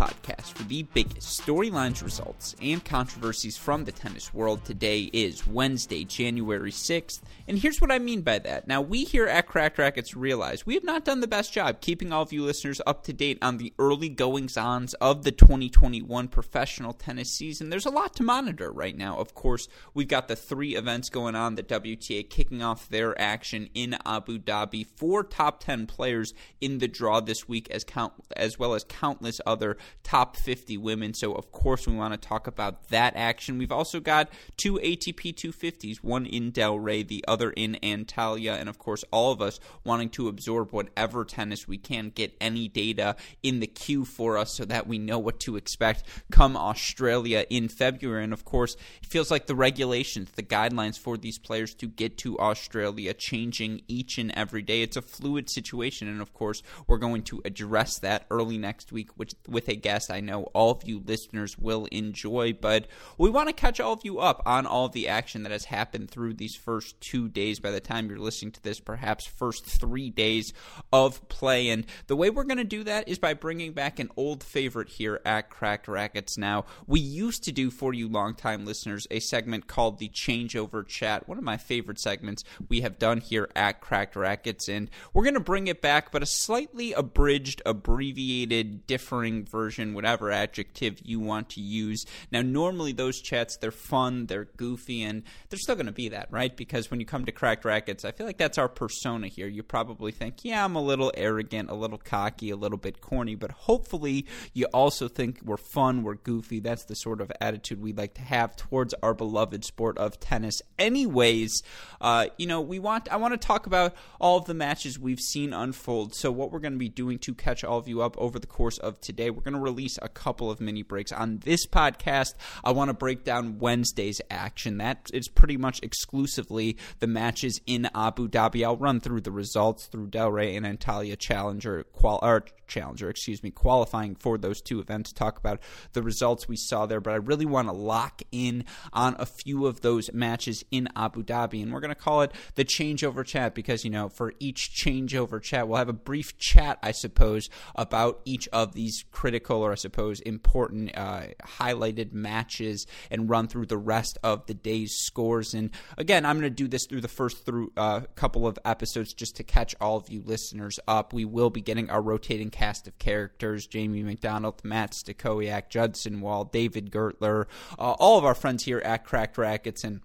podcast for the biggest storylines, results, and controversies from the tennis world. Today is Wednesday, January 6th, and here's what I mean by that. Now, we here at Cracked Racquets realize we have not done the best job keeping all of you listeners up to date on the early goings ons of the 2021 professional tennis season. There's a lot to monitor right now. Of course, we've got the three events going on, the WTA kicking off their action in Abu Dhabi, four top 10 players in the draw this week, as, count, as well as countless other top 50 women. So, of course, we want to talk about that action. We've also got two ATP 250s, one in Delray, the other in Antalya. And, of course, all of us wanting to absorb whatever tennis we can, get any data in the queue for us so that we know what to expect come Australia in February. And, of course, it feels like the regulations, the guidelines for these players to get to Australia changing each and every day. It's a fluid situation. And, of course, we're going to address that early next week with, with a guest I know all of you listeners will enjoy. But we want to catch all of you up on all of the action that has happened through these first two days. By the time you're listening to this, perhaps first three days of play. And the way we're going to do that is by bringing back an old favorite here at Cracked Racquets. Now, we used to do for you longtime listeners a segment called the Changeover Chat, one of my favorite segments we have done here at Cracked Racquets. And we're going to bring it back, but a slightly abridged, abbreviated, differing version, whatever adjective you want to use. Now, normally those chats, they're fun, they're goofy, and they're still going to be that, right? Because when you come to Cracked Racquets, I feel like that's our persona here. You probably think, yeah, I'm a little arrogant, a little cocky, a little bit corny, but hopefully you also think we're fun, we're goofy. That's the sort of attitude we like to have towards our beloved sport of tennis. Anyways, uh, you know, we want I want to talk about all of the matches we've seen unfold. So what we're going to be doing to catch all of you up over the course of today, we're going to release a couple of mini breaks on this podcast. I want to break down Wednesday's action. That is pretty much exclusively the matches in Abu Dhabi. I'll run through the results through Delray and Antalya Challenger qual or Challenger, excuse me, qualifying for those two events. Talk about the results we saw there, but I really want to lock in on a few of those matches in Abu Dhabi, and we're going to call it the changeover chat because you know for each changeover chat we'll have a brief chat, I suppose, about each of these critical or I suppose important uh, highlighted matches and run through the rest of the day's scores. And again, I'm going to do this through the first through uh, couple of episodes just to catch all of you listeners up. We will be getting our rotating cast of characters: Jamie McDonald, Matt Stakowiak, Judson Wall, David Gertler, uh, all of our friends here at Cracked Racquets and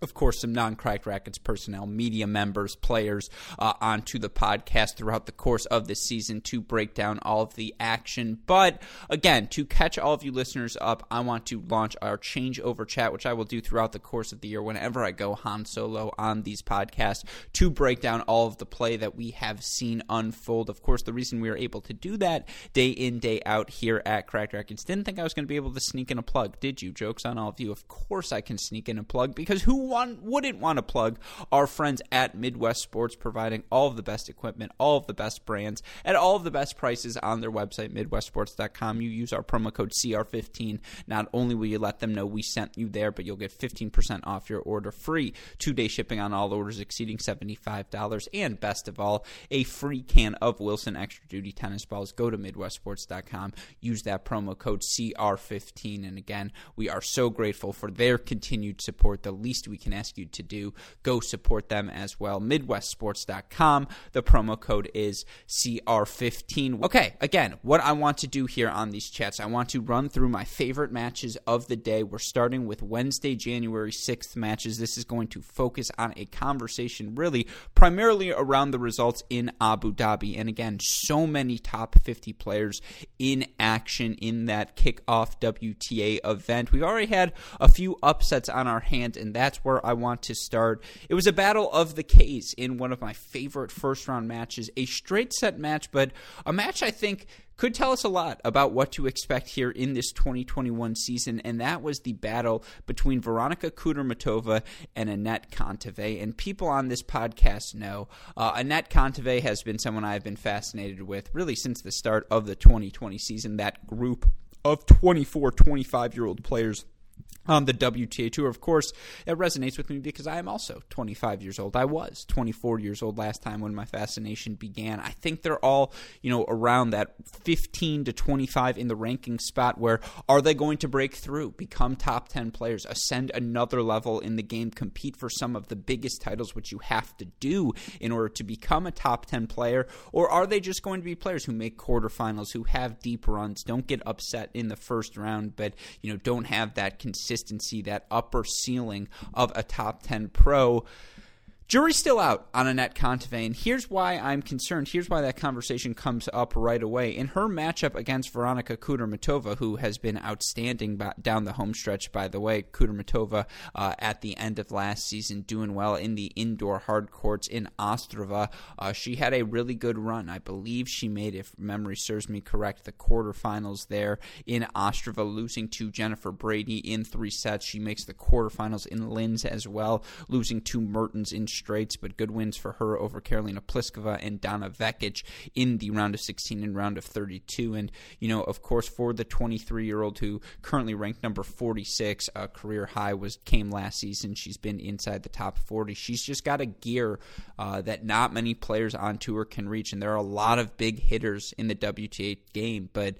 of course, some non Cracked Racquets personnel, media members, players uh, onto the podcast throughout the course of the season to break down all of the action. But again, to catch all of you listeners up, I want to launch our changeover chat, which I will do throughout the course of the year whenever I go Han Solo on these podcasts to break down all of the play that we have seen unfold. Of course, the reason we are able to do that day in, day out here at Cracked Racquets didn't think I was going to be able to sneak in a plug, did you? Jokes on all of you. Of course, I can sneak in a plug because who one wouldn't want to plug our friends at Midwest Sports, providing all of the best equipment, all of the best brands, at all of the best prices on their website, MidwestSports.com. You use our promo code CR15. Not only will you let them know we sent you there, but you'll get 15% off your order free, two day shipping on all orders exceeding $75, and best of all, a free can of Wilson Extra Duty tennis balls. Go to MidwestSports.com, use that promo code CR15. And again, we are so grateful for their continued support. The least we can ask you to do. Go support them as well. MidwestSports.com. The promo code is CR15. Okay, again, what I want to do here on these chats, I want to run through my favorite matches of the day. We're starting with Wednesday, January 6th matches. This is going to focus on a conversation really primarily around the results in Abu Dhabi. And again, so many top 50 players in action in that kickoff WTA event. We've already had a few upsets on our hands, and that's where I want to start. It was a battle of the K's in one of my favorite first round matches, a straight set match, but a match I think could tell us a lot about what to expect here in this 2021 season, and that was the battle between Veronika Kudermetova and Anett Kontaveit. And people on this podcast know uh, Anett Kontaveit has been someone I've been fascinated with really since the start of the 2020 season. That group of 24, 25 year old players on the WTA Tour. Of course, it resonates with me because I am also 25 years old. I was 24 years old last time when my fascination began. I think they're all, you know, around that 15 to 25 in the ranking spot where are they going to break through, become top 10 players, ascend another level in the game, compete for some of the biggest titles which you have to do in order to become a top 10 player, or are they just going to be players who make quarterfinals, who have deep runs, don't get upset in the first round, but, you know, don't have that consistency that upper ceiling of a top 10 pro. Jury's still out on Anett Kontaveit, and here's why I'm concerned. Here's why that conversation comes up right away. In her matchup against Veronika Kudermetova, who has been outstanding down the home stretch, by the way, Kudermetova uh, at the end of last season doing well in the indoor hard courts in Ostrava. Uh, she had a really good run. I believe she made, if memory serves me correct, the quarterfinals there in Ostrava, losing to Jennifer Brady in three sets. She makes the quarterfinals in Linz as well, losing to Mertens in straights, but good wins for her over Karolina Pliskova and Donna Vekic in the round of 16 and round of 32. And, you know, of course, for the 23 year old who currently ranked number 46, a career high was came last season. She's been inside the top 40. She's just got a gear uh, that not many players on tour can reach. And there are a lot of big hitters in the WTA game, but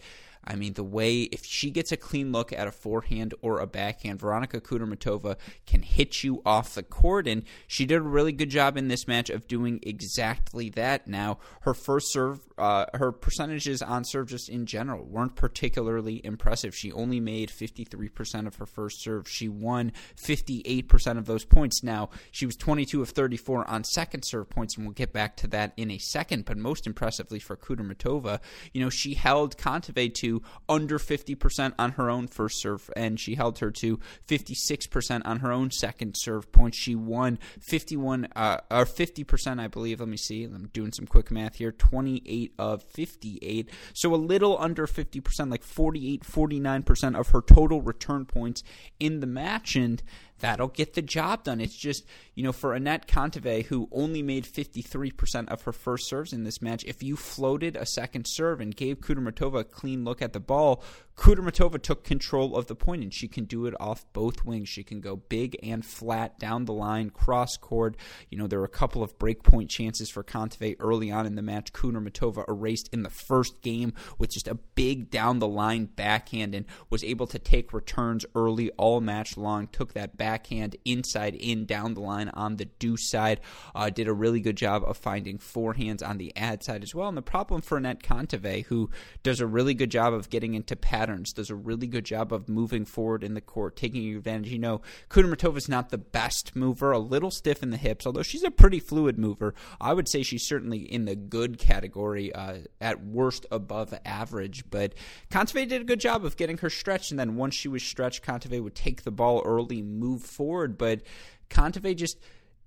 I mean, the way if she gets a clean look at a forehand or a backhand, Veronika Kudermetova can hit you off the court, and she did a really good job in this match of doing exactly that. Now, her first serve, uh, her percentages on serve just in general weren't particularly impressive. She only made 53% of her first serve. She won 58% of those points. Now, she was 22 of 34 on second serve points, and we'll get back to that in a second. But most impressively for Kudermetova, you know, she held Kontaveit to under 50% on her own first serve, and she held her to 56% on her own second serve points. She won 51 uh, or 50%, I believe. Let me see. I'm doing some quick math here. 28 of 58. So a little under 50%, like 48, 49% of her total return points in the match. And that'll get the job done. It's just, you know, for Anett Kontaveit, who only made 53% of her first serves in this match, if you floated a second serve and gave Kudermetova a clean look at the ball, Kudermetova took control of the point, and she can do it off both wings. She can go big and flat down the line, cross court. You know, there were a couple of breakpoint chances for Kontaveit early on in the match. Kudermetova erased in the first game with just a big down the line backhand and was able to take returns early all match long. Took that backhand inside in down the line on the deuce side. Uh, did a really good job of finding forehands on the ad side as well. And the problem for Anett Kontaveit, who does a really good job of getting into patterns, does a really good job of moving forward in the court, taking advantage. You know, Kudermetova is not the best mover, a little stiff in the hips, although she's a pretty fluid mover. I would say she's certainly in the good category, uh, at worst above average. But Kontaveit did a good job of getting her stretched, and then once she was stretched, Kontaveit would take the ball early, move forward. But Kontaveit just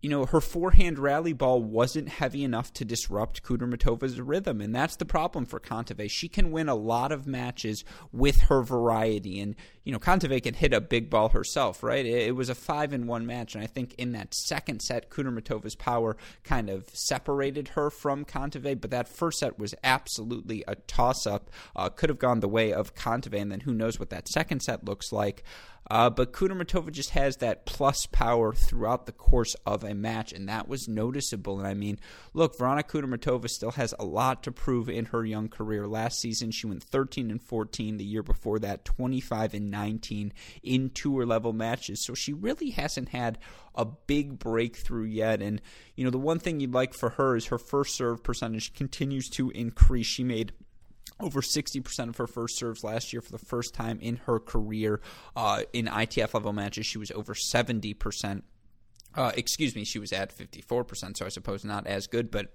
you know, her forehand rally ball wasn't heavy enough to disrupt Kudermetova's rhythm, and that's the problem for Kontaveit. She can win a lot of matches with her variety, and you know, Kontaveit can hit a big ball herself, right? It, was a five in one match, and I think in that second set, Kudermetova's power kind of separated her from Kontaveit, but that first set was absolutely a toss up. Uh, could have gone the way of Kontaveit, and then who knows what that second set looks like. Uh, but Kudermetova just has that plus power throughout the course of a match, and that was noticeable. And I mean, look, Veronika Kudermetova still has a lot to prove in her young career. Last season, she went 13 and 14. The year before that, 25 and 19 in tour level matches. So she really hasn't had a big breakthrough yet. And you know, the one thing you'd like for her is her first serve percentage continues to increase. She made over 60% of her first serves last year for the first time in her career. Uh, in ITF level matches, she was over 70%. Uh, excuse me, she was at 54%, so I suppose not as good, but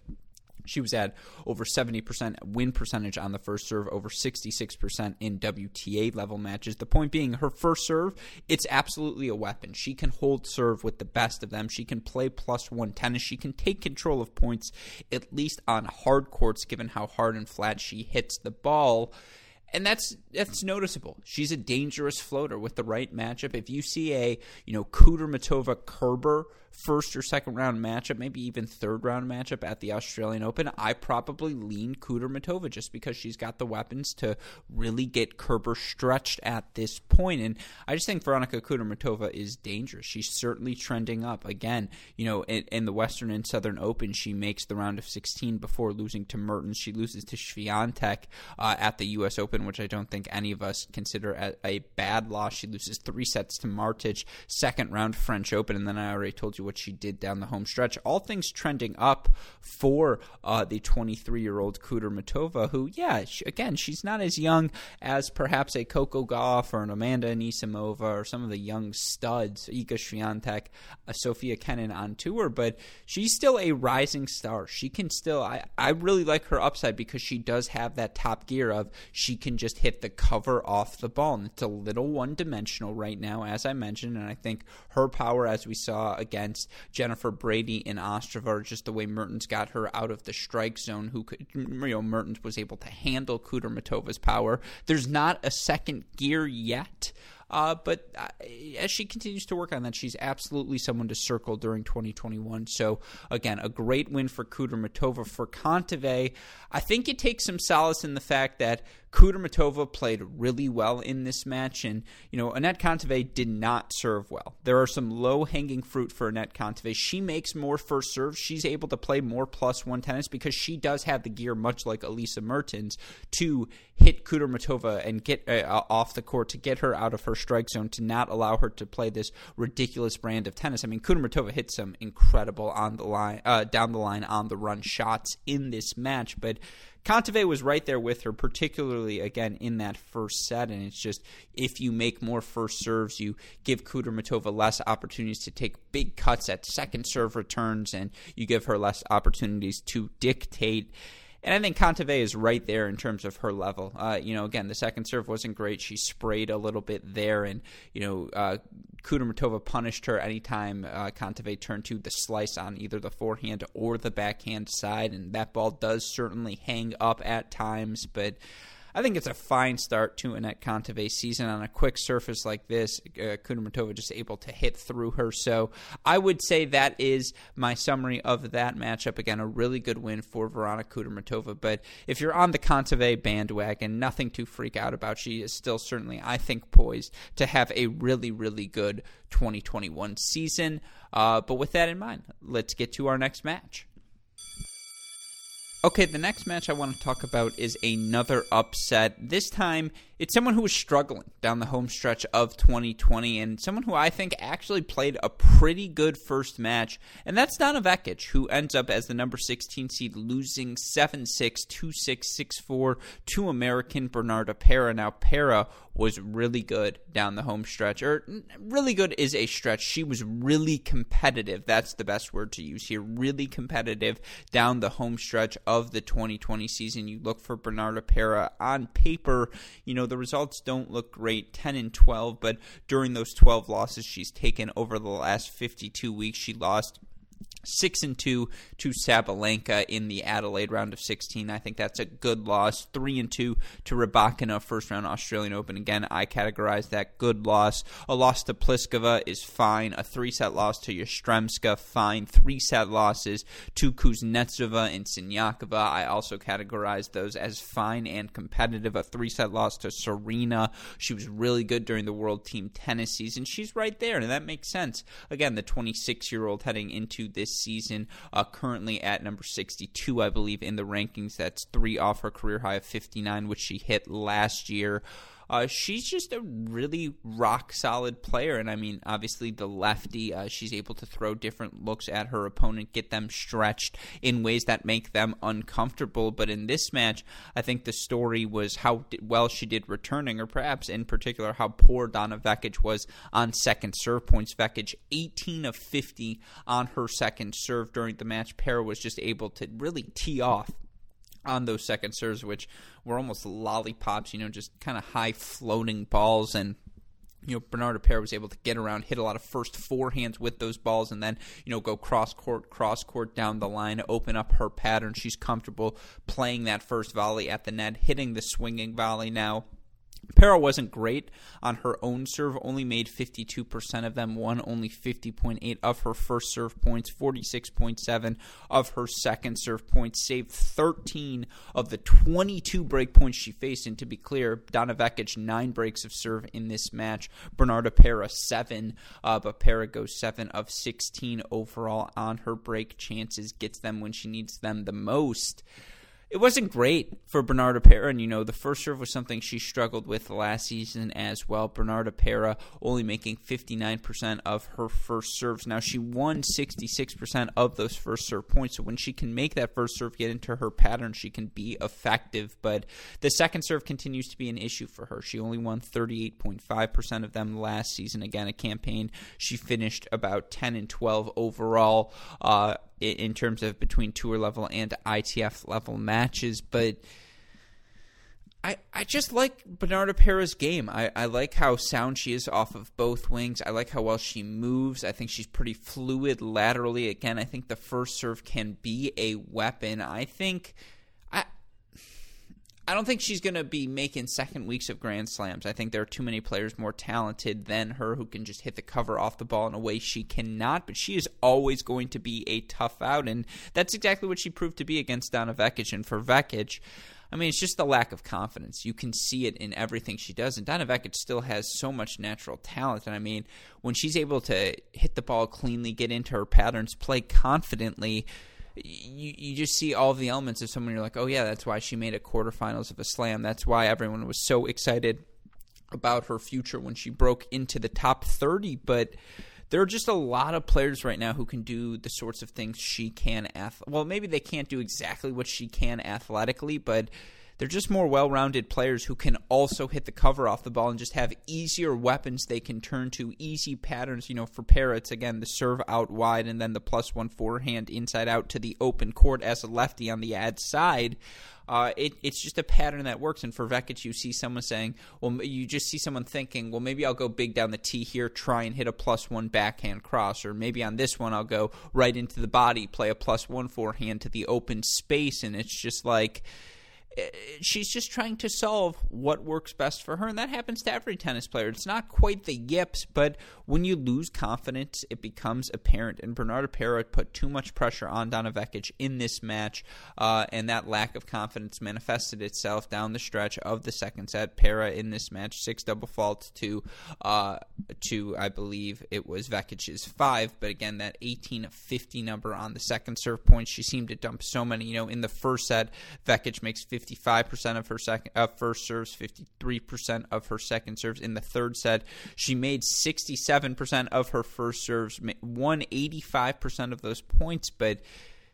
she was at over 70% win percentage on the first serve, over 66% in WTA level matches. The point being, her first serve, it's absolutely a weapon. She can hold serve with the best of them. She can play plus one tennis. She can take control of points, at least on hard courts, given how hard and flat she hits the ball and that's that's noticeable. She's a dangerous floater with the right matchup. If you see a you know Kudermetova Kerber first or second round matchup, maybe even third round matchup at the Australian Open, I probably lean Kudermetova just because she's got the weapons to really get Kerber stretched at this point. And I just think Veronika Kudermetova is dangerous. She's certainly trending up. Again, you know, in, in the Western and Southern Open, she makes the round of 16 before losing to Mertens. She loses to Swiatek uh, at the U.S. Open, which I don't think any of us consider a, a bad loss. She loses three sets to Martic, second round French Open, and then I already told you what she did down the home stretch. All things trending up for uh, the 23 year old Kudermetova, who, yeah, she, again, she's not as young as perhaps a Coco Gauff or an Amanda Anisimova or some of the young studs, Iga Swiatek, uh, Sofia Kenin on tour, but she's still a rising star. She can still, I, I really like her upside because she does have that top gear of she can just hit the cover off the ball. And it's a little one dimensional right now, as I mentioned. And I think her power, as we saw against against Jennifer Brady in Ostrava, just the way Mertens got her out of the strike zone, who could, you know, Mertens was able to handle Kudermetova's power. There's not a second gear yet. Uh, but uh, as she continues to work on that, she's absolutely someone to circle during 2021. So, again, a great win for Kudermetova. For Kontaveit, I think it takes some solace in the fact that Kudermetova played really well in this match, and you know Anett Kontaveit did not serve well. There are some low-hanging fruit for Anett Kontaveit. She makes more first serves. She's able to play more plus one tennis because she does have the gear, much like Elise Mertens, to hit Kudermetova and get uh, off the court to get her out of her strike zone to not allow her to play this ridiculous brand of tennis. I mean, Kudermetova hit some incredible on the line, uh, down the line on the run shots in this match, but Kontaveit was right there with her, particularly again in that first set. And it's just if you make more first serves, you give Kudermetova less opportunities to take big cuts at second serve returns, and you give her less opportunities to dictate. And I think Kontaveit is right there in terms of her level. Uh, you know, again, the second serve wasn't great. She sprayed a little bit there, and you know, uh, Kudermetova punished her anytime uh, Kontaveit turned to the slice on either the forehand or the backhand side, and that ball does certainly hang up at times, but. I think it's a fine start to Anett Kontaveit season on a quick surface like this. Uh, Kudermetova just able to hit through her. So I would say that is my summary of that matchup. Again, a really good win for Veronika Kudermetova. But if you're on the Kontaveit bandwagon, nothing to freak out about. She is still certainly, I think, poised to have a really, really good 2021 season. Uh, but with that in mind, let's get to our next match. Okay, the next match I want to talk about is another upset. This time, it's someone who was struggling down the home stretch of 2020 and someone who I think actually played a pretty good first match, and that's Donna who ends up as the number 16 seed, losing 7 6, 2 6, 6 4 to American Bernarda Pera. Now, Pera was really good down the home stretch, or really good is a stretch. She was really competitive. That's the best word to use here. Really competitive down the home stretch of the 2020 season. You look for Bernarda Pera on paper, you know, the results don't look great 10 and 12, but during those 12 losses she's taken over the last 52 weeks, she lost six and two to Sabalenka in the Adelaide round of 16. I think that's a good loss. Three and two to Rybakina first round Australian Open. Again, I categorize that good loss. A loss to Pliskova is fine. A three set loss to Yastremska, fine. Three set losses to Kuznetsova and Siniakova. I also categorize those as fine and competitive. A three set loss to Serena. She was really good during the World Team Tennis season. She's right there, and that makes sense. Again, the 26 year old heading into this season, uh, currently at number 62, I believe, in the rankings. That's three off her career high of 59, which she hit last year. Uh, she's just a really rock solid player. And I mean, obviously, the lefty, uh, she's able to throw different looks at her opponent, get them stretched in ways that make them uncomfortable. But in this match, I think the story was how well she did returning, or perhaps in particular, how poor Donna Vekic was on second serve points. Vekic, 18 of 50 on her second serve during the match. Pera was just able to really tee off on those second serves, which were almost lollipops, you know, just kind of high floating balls. And, you know, Bernarda Pera was able to get around, hit a lot of first forehands with those balls, and then, you know, go cross court, cross court down the line, open up her pattern. She's comfortable playing that first volley at the net, hitting the swinging volley now Pera wasn't great on her own serve, only made 52% of them, won only 50.8 of her first serve points, 46.7 of her second serve points, saved 13 of the 22 break points she faced. And to be clear, Donna Vekic, nine breaks of serve in this match, Bernarda Pera, seven, uh, but Pera goes seven of 16 overall on her break. Chances, gets them when she needs them the most it wasn't great for Bernarda Pera. And, you know, the first serve was something she struggled with last season as well. Bernarda Pera only making 59% of her first serves. Now, she won 66% of those first serve points. So when she can make that first serve get into her pattern, she can be effective. But the second serve continues to be an issue for her. She only won 38.5% of them last season. Again, a campaign she finished about 10 and 12 overall. Uh, in terms of between tour level and ITF level matches, but I, I just like Bernarda Pera's game. I, I like how sound she is off of both wings. I like how well she moves. I think she's pretty fluid laterally. Again, I think the first serve can be a weapon. I think I don't think she's going to be making second weeks of Grand Slams. I think there are too many players more talented than her who can just hit the cover off the ball in a way she cannot. But she is always going to be a tough out, and that's exactly what she proved to be against Donna Vekic. And for Vekic, I mean, it's just the lack of confidence. You can see it in everything she does. And Donna Vekic still has so much natural talent. And I mean, when she's able to hit the ball cleanly, get into her patterns, play confidently you you just see all the elements of someone. You're like, oh yeah, that's why she made a quarterfinals of a slam. That's why everyone was so excited about her future when she broke into the top 30. But there are just a lot of players right now who can do the sorts of things she can. Ath- well, maybe they can't do exactly what she can athletically, but they're just more well rounded players who can also hit the cover off the ball and just have easier weapons they can turn to, easy patterns. You know, for Parrots, again, the serve out wide and then the plus one forehand inside out to the open court as a lefty on the ad side. Uh, it, it's just a pattern that works. And for Vekic, you see someone saying, well, you just see someone thinking, well, maybe I'll go big down the tee here, try and hit a plus one backhand cross, or maybe on this one I'll go right into the body, play a plus one forehand to the open space, and it's just like she's just trying to solve what works best for her, and that happens to every tennis player. It's not quite the yips, but when you lose confidence, it becomes apparent. And Bernarda Pera put too much pressure on Donna Vekic in this match, uh, and that lack of confidence manifested itself down the stretch of the second set. Pera in this match six double faults to uh, to I believe it was Vekic's five, but again that 18 50 number on the second serve point, she seemed to dump so many. You know, in the first set, Vekic makes 50 55% of her second first serves, 53% of her second serves. In the third set, she made 67% of her first serves, won 85% of those points, but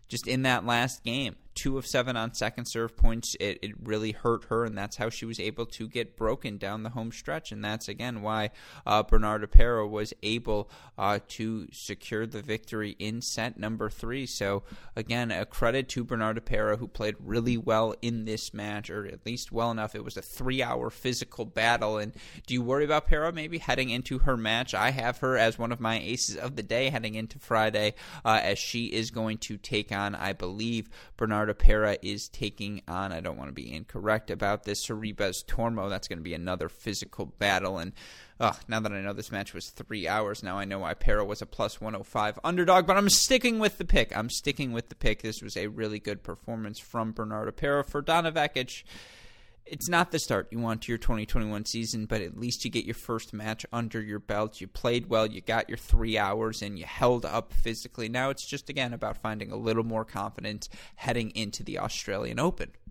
just in that last game, two of seven on second serve points. It, it really hurt her, and that's how she was able to get broken down the home stretch. And that's again why uh, Bernarda Pera was able uh, to secure the victory in set number three. So again, a credit to Bernarda Pera who played really well in this match, or at least well enough. It was a three-hour physical battle. And do you worry about Pera maybe heading into her match? I have her as one of my aces of the day heading into Friday, uh, as she is going to take on, I believe, Bernarda Pera is taking on. I don't want to be incorrect about this. Sorribes Tormo. That's going to be another physical battle. And uh, now that I know this match was three hours, now I know why Pera was a plus 105 underdog. But I'm sticking with the pick. I'm sticking with the pick. This was a really good performance from Bernarda Pera for Donna Vekic it's not the start you want to your 2021 season, but at least you get your first match under your belt. You played well, you got your three hours, and you held up physically. Now it's just, again, about finding a little more confidence heading into the Australian Open.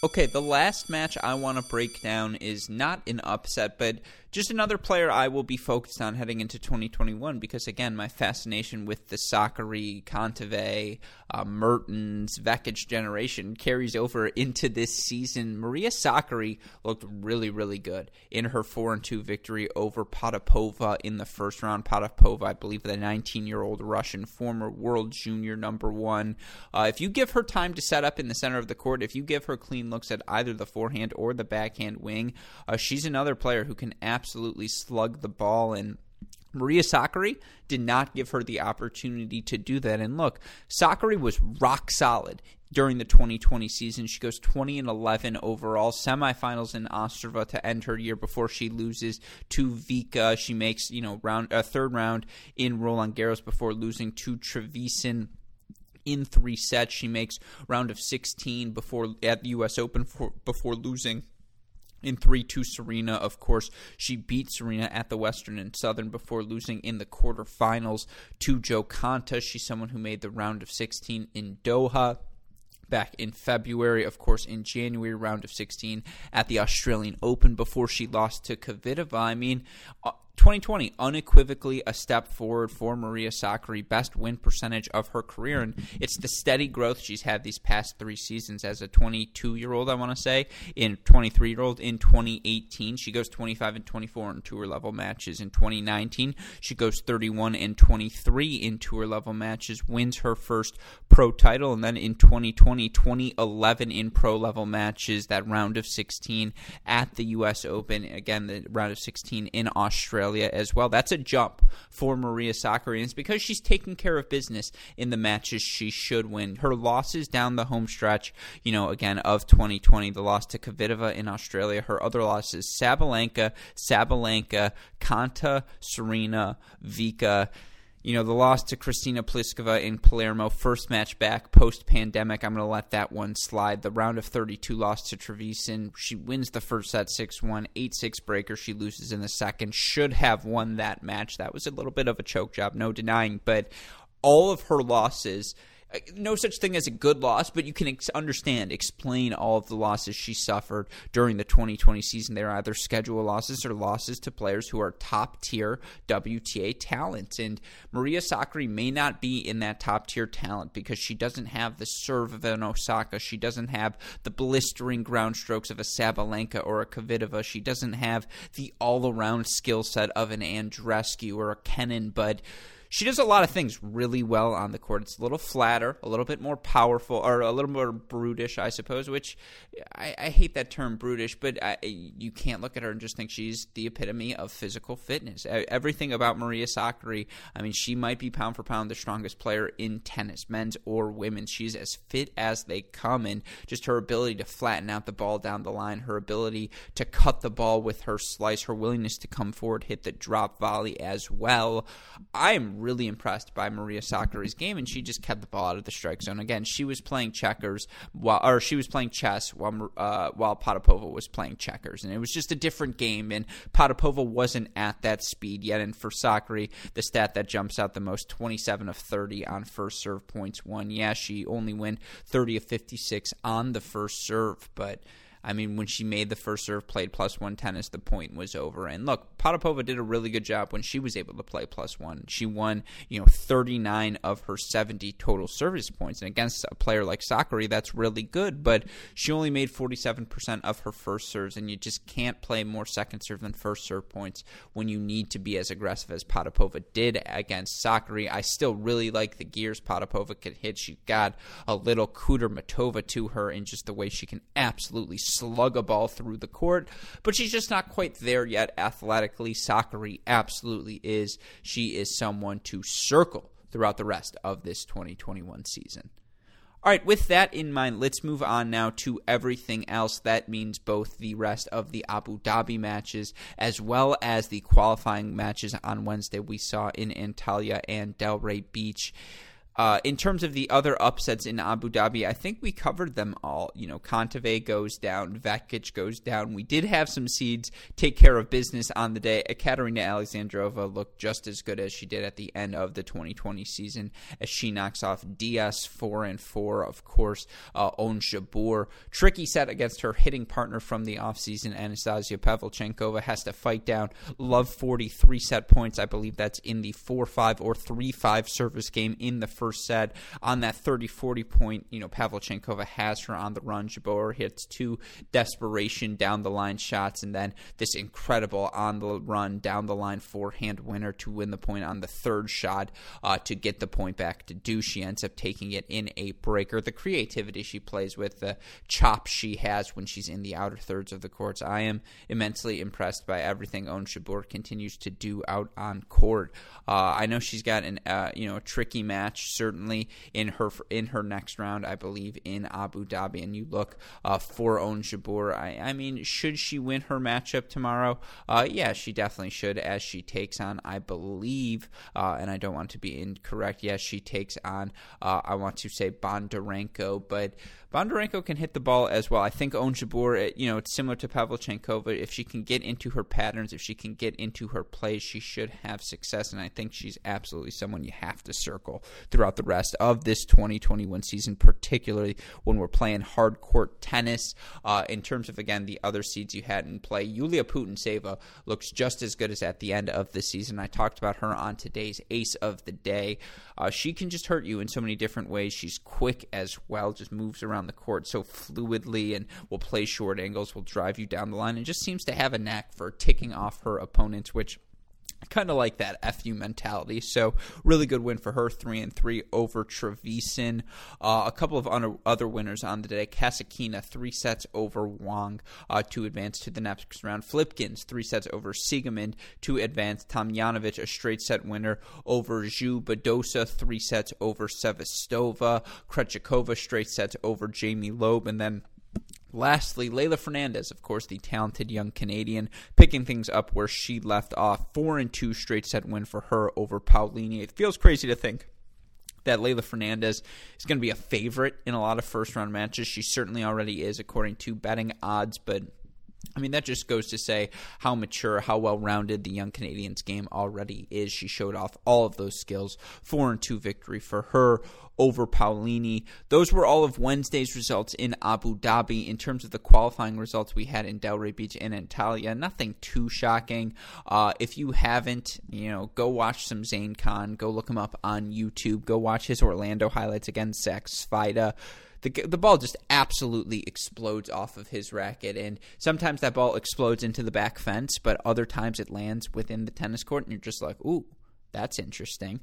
Okay, the last match I want to break down is not an upset, but just another player I will be focused on heading into 2021 because, again, my fascination with the Sakkari, Kontaveit, uh, Mertens, Vekic generation carries over into this season. Maria Sakkari looked really, really good in her 4 and 2 victory over Potapova in the first round. Potapova, I believe, the 19 year old Russian, former world junior number one. Uh, if you give her time to set up in the center of the court, if you give her clean looks at either the forehand or the backhand wing, uh, she's another player who can absolutely absolutely slug the ball and Maria Sakkari did not give her the opportunity to do that. And look, Sakkari was rock solid during the 2020 season. She goes 20 and 11 overall, semifinals in Ostrava to end her year before she loses to Vika. She makes, you know, round a third round in Roland Garros before losing to Trevisan in three sets. She makes round of 16 before at the US Open for, before losing in 3 2 Serena. Of course, she beat Serena at the Western and Southern before losing in the quarterfinals to Jo Konta. She's someone who made the round of 16 in Doha back in February, of course, in January, round of 16 at the Australian Open before she lost to Kvitova. I mean, uh, 2020 unequivocally a step forward for Maria Sakkari, best win percentage of her career, and it's the steady growth she's had these past three seasons as a 22 year old. I want to say in 23 year old in 2018 she goes 25 and 24 in tour level matches. In 2019 she goes 31 and 23 in tour level matches, wins her first pro title, and then in 2020 2011 in pro level matches, that round of 16 at the U.S. Open, again the round of 16 in Australia. Australia as well. That's a jump for Maria Sakkari, it's because she's taking care of business in the matches she should win. Her losses down the home stretch, you know, again, of 2020, the loss to Kvitova in Australia, her other losses, Sabalenka, Sabalenka, Konta, Serena, Vika, you know, the loss to Kristyna Pliskova in Palermo, first match back post pandemic. I'm going to let that one slide. The round of 32 loss to Trevisan. She wins the first set 6 1, 8 6 breaker. She loses in the second. Should have won that match. That was a little bit of a choke job, no denying. But all of her losses no such thing as a good loss, but you can ex- understand, explain all of the losses she suffered during the 2020 season. They're either schedule losses or losses to players who are top tier WTA talent. And Maria Sakkari may not be in that top tier talent because she doesn't have the serve of an Osaka. She doesn't have the blistering ground strokes of a Sabalenka or a Kvitova. She doesn't have the all around skill set of an Andreescu or a Kenin, but she does a lot of things really well on the court. It's a little flatter, a little bit more powerful, or a little more brutish, I suppose. Which I, I hate that term brutish, but I, you can't look at her and just think she's the epitome of physical fitness. Everything about Maria Sakkari, I mean, she might be pound for pound the strongest player in tennis, men's or women's. She's as fit as they come, and just her ability to flatten out the ball down the line, her ability to cut the ball with her slice, her willingness to come forward, hit the drop volley as well. I'm really impressed by Maria Sakkari's game, and she just kept the ball out of the strike zone. Again, she was playing checkers while, or she was playing chess while uh, while Potapova was playing checkers, and it was just a different game. And Potapova wasn't at that speed yet. And for Sakkari, the stat that jumps out the most: twenty-seven of thirty on first serve points won. Yeah, she only went thirty of fifty-six on the first serve, but I mean, when she made the first serve, played plus one tennis, the point was over. And look, Potapova did a really good job when she was able to play plus one. She won, you know, 39 of her 70 total service points. And against a player like Sakkari, that's really good, but she only made 47% of her first serves, and you just can't play more second serve than first serve points when you need to be as aggressive as Potapova did against Sakkari. I still really like the gears Potapova could hit. She got a little Kudermetova to her in just the way she can absolutely slug a ball through the court, but she's just not quite there yet athletically. Sakkari absolutely is. She is someone to circle throughout the rest of this 2021 season. All right, with that in mind, let's move on now to everything else. That means both the rest of the Abu Dhabi matches as well as the qualifying matches on Wednesday we saw in Antalya and Delray Beach. Uh, in terms of the other upsets in Abu Dhabi, I think we covered them all. You know, Kontaveit goes down, Vekic goes down. We did have some seeds take care of business on the day. Ekaterina Alexandrova looked just as good as she did at the end of the 2020 season as she knocks off Diyas 4 and 4, of course. Uh, Ons Jabeur. Tricky set against her hitting partner from the offseason, Anastasia Pavlyuchenkova, has to fight down Love 43 set points. I believe that's in the 4 5 or 3 5 service game in the first first set on that 30-40 point. You know, Pavlyuchenkova has her on the run. Jabeur hits two desperation down the line shots, and then this incredible on the run down the line forehand winner to win the point on the third shot uh, to get the point back to do. She ends up taking it in a breaker. The creativity she plays with, the chop she has when she's in the outer thirds of the courts. I am immensely impressed by everything Ons Jabeur continues to do out on court. Uh, I know she's got an uh, you know a tricky match certainly in her in her next round, I believe, in Abu Dhabi. And you look uh, for Ons Jabeur. I, I, mean, should she win her matchup tomorrow? Uh, yeah, she definitely should, as she takes on, I believe, uh, and I don't want to be incorrect. Yes, she takes on, uh, I want to say Bondarenko, but Bondarenko can hit the ball as well. I think Ons Jabeur, you know, it's similar to Pavlyuchenkova. If she can get into her patterns, if she can get into her plays, she should have success. And I think she's absolutely someone you have to circle throughout the rest of this 2021 season, particularly when we're playing hard court tennis. Uh, in terms of, again, the other seeds you had in play, Yulia Putintseva looks just as good as at the end of the season. I talked about her on today's Ace of the Day. Uh, she can just hurt you in so many different ways. She's quick as well, just moves around the court so fluidly and will play short angles, will drive you down the line, and just seems to have a knack for ticking off her opponents, which kind of like that fu mentality. So really good win for her three and three over trevisan. Uh, a couple of other winners on the day. Kasatkina three sets over wang uh, to advance to the next round. Flipkens three sets over siegemund to advance. Tomljanovic a straight set winner over zhu badosa three sets over sevastova. Krejcikova straight sets over jamie loeb. And then Lastly, Leylah Fernandez, of course, the talented young Canadian, picking things up where she left off. Four and two straight set win for her over Paolini. It feels crazy to think that Leylah Fernandez is going to be a favorite in a lot of first round matches. She certainly already is, according to betting odds, but I mean, that just goes to say how mature, how well rounded the young Canadian's game already is. She showed off all of those skills. 4 and 2 victory for her over Paolini. Those were all of Wednesday's results in Abu Dhabi. In terms of the qualifying results we had in Delray Beach and Antalya, nothing too shocking. Uh, if you haven't, you know, go watch some Zane Khan. Go look him up on YouTube. Go watch his Orlando highlights against Zach Svajda the the ball just absolutely explodes off of his racket, and sometimes that ball explodes into the back fence, but other times it lands within the tennis court, and you're just like, ooh, that's interesting.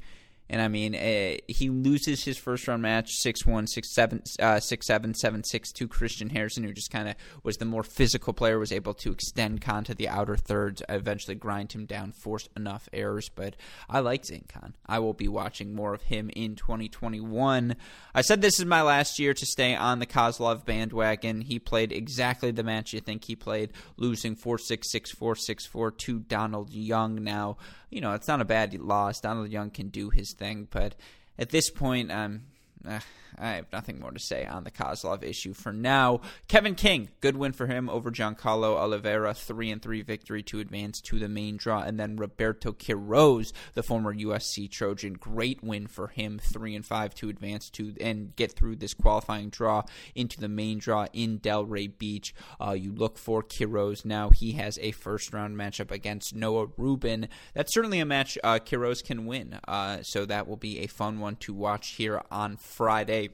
And I mean, uh, he loses his first round match 6 1, 6 7, uh, 6 7, 7 6 to Christian Harrison, who just kind of was the more physical player, was able to extend Khan to the outer thirds, eventually grind him down, forced enough errors. But I like Zane Khan. I will be watching more of him in 2021. I said this is my last year to stay on the Kozlov bandwagon. He played exactly the match you think he played, losing 4 6, 6 4, 6 4 to Donald Young. Now, you know, it's not a bad loss. Donald Young can do his thing, but at this point, um, uh, I have nothing more to say on the Kozlov issue for now. Kevin King, good win for him over Giancarlo Oliveira, three and three victory to advance to the main draw, and then Roberto Quiroz, the former USC Trojan, great win for him, three and five to advance to and get through this qualifying draw into the main draw in Delray Beach. Uh, you look for Quiroz now; he has a first round matchup against Noah Rubin. That's certainly a match uh, Quiroz can win, uh, so that will be a fun one to watch here on Friday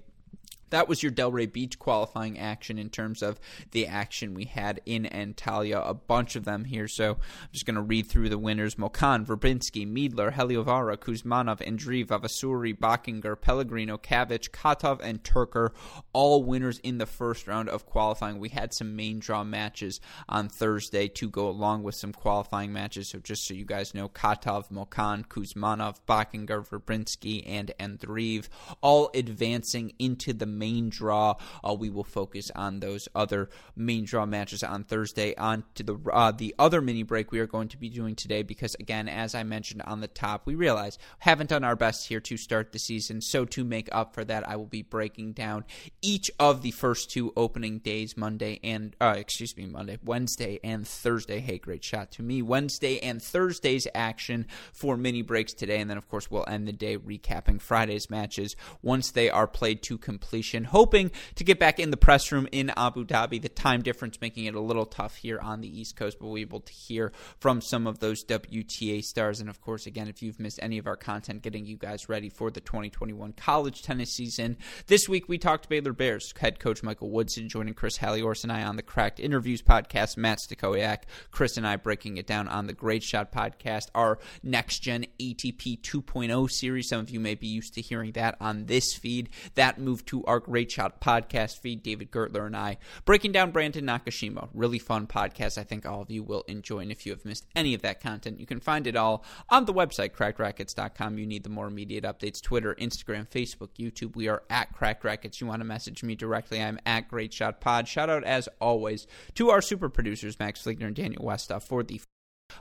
that was your Delray Beach qualifying action in terms of the action we had in Antalya. A bunch of them here, so I'm just going to read through the winners: Mokan, Verbinski, Miedler, Heliovara, Kuzmanov, Andreev, Vavassori, Bockinger, Pellegrino, Kavich, Katov, and Turker, all winners in the first round of qualifying. We had some main draw matches on Thursday to go along with some qualifying matches, so just so you guys know, Katov, Mokan, Kuzmanov, Bockinger, Verbinski, and Andreev all advancing into the main draw. Uh, we will focus on those other main draw matches on Thursday. On to the uh, the other mini break we are going to be doing today because again, as I mentioned on the top, we realize haven't done our best here to start the season. So to make up for that, I will be breaking down each of the first two opening days, Monday and uh, excuse me, Monday, Wednesday and Thursday. Hey, great shot to me. Wednesday and Thursday's action for mini breaks today, and then of course we'll end the day recapping Friday's matches once they are played to completion hoping to get back in the press room in Abu Dhabi. The time difference making it a little tough here on the East Coast, but we'll be able to hear from some of those WTA stars. And of course, again, if you've missed any of our content, getting you guys ready for the 2021 college tennis season. This week, we talked to Baylor Bears head coach Michael Woodson joining Chris Halliors and I on the Cracked Interviews podcast. Matt Stakoyak, Chris and I breaking it down on the Great Shot podcast, our next gen ATP 2.0 series. Some of you may be used to hearing that on this feed. That moved to our Great Shot podcast feed. David Gertler and I breaking down Brandon Nakashima. Really fun podcast. I think all of you will enjoy. And if you have missed any of that content, you can find it all on the website, crackedracquets.com. You need the more immediate updates Twitter, Instagram, Facebook, YouTube. We are at Cracked Racquets. You want to message me directly, I'm at Great Shot Pod. Shout out, as always, to our super producers, Max Fligner and Daniel Westoff, for the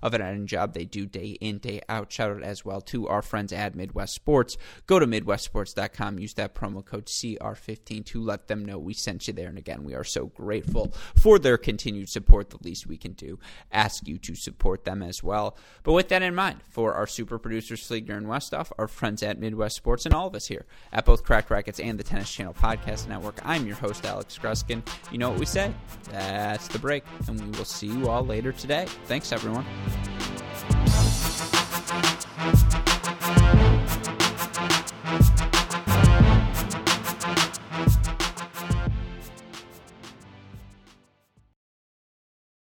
of an editing job they do day in, day out. Shout out as well to our friends at Midwest Sports. Go to MidwestSports.com, use that promo code CR15 to let them know we sent you there. And again, we are so grateful for their continued support. The least we can do, ask you to support them as well. But with that in mind, for our super producers, Fligner and Westoff, our friends at Midwest Sports, and all of us here at both Cracked Racquets and the Tennis Channel Podcast Network, I'm your host, Alex Gruskin. You know what we say? That's the break. And we will see you all later today. Thanks, everyone. Thank you.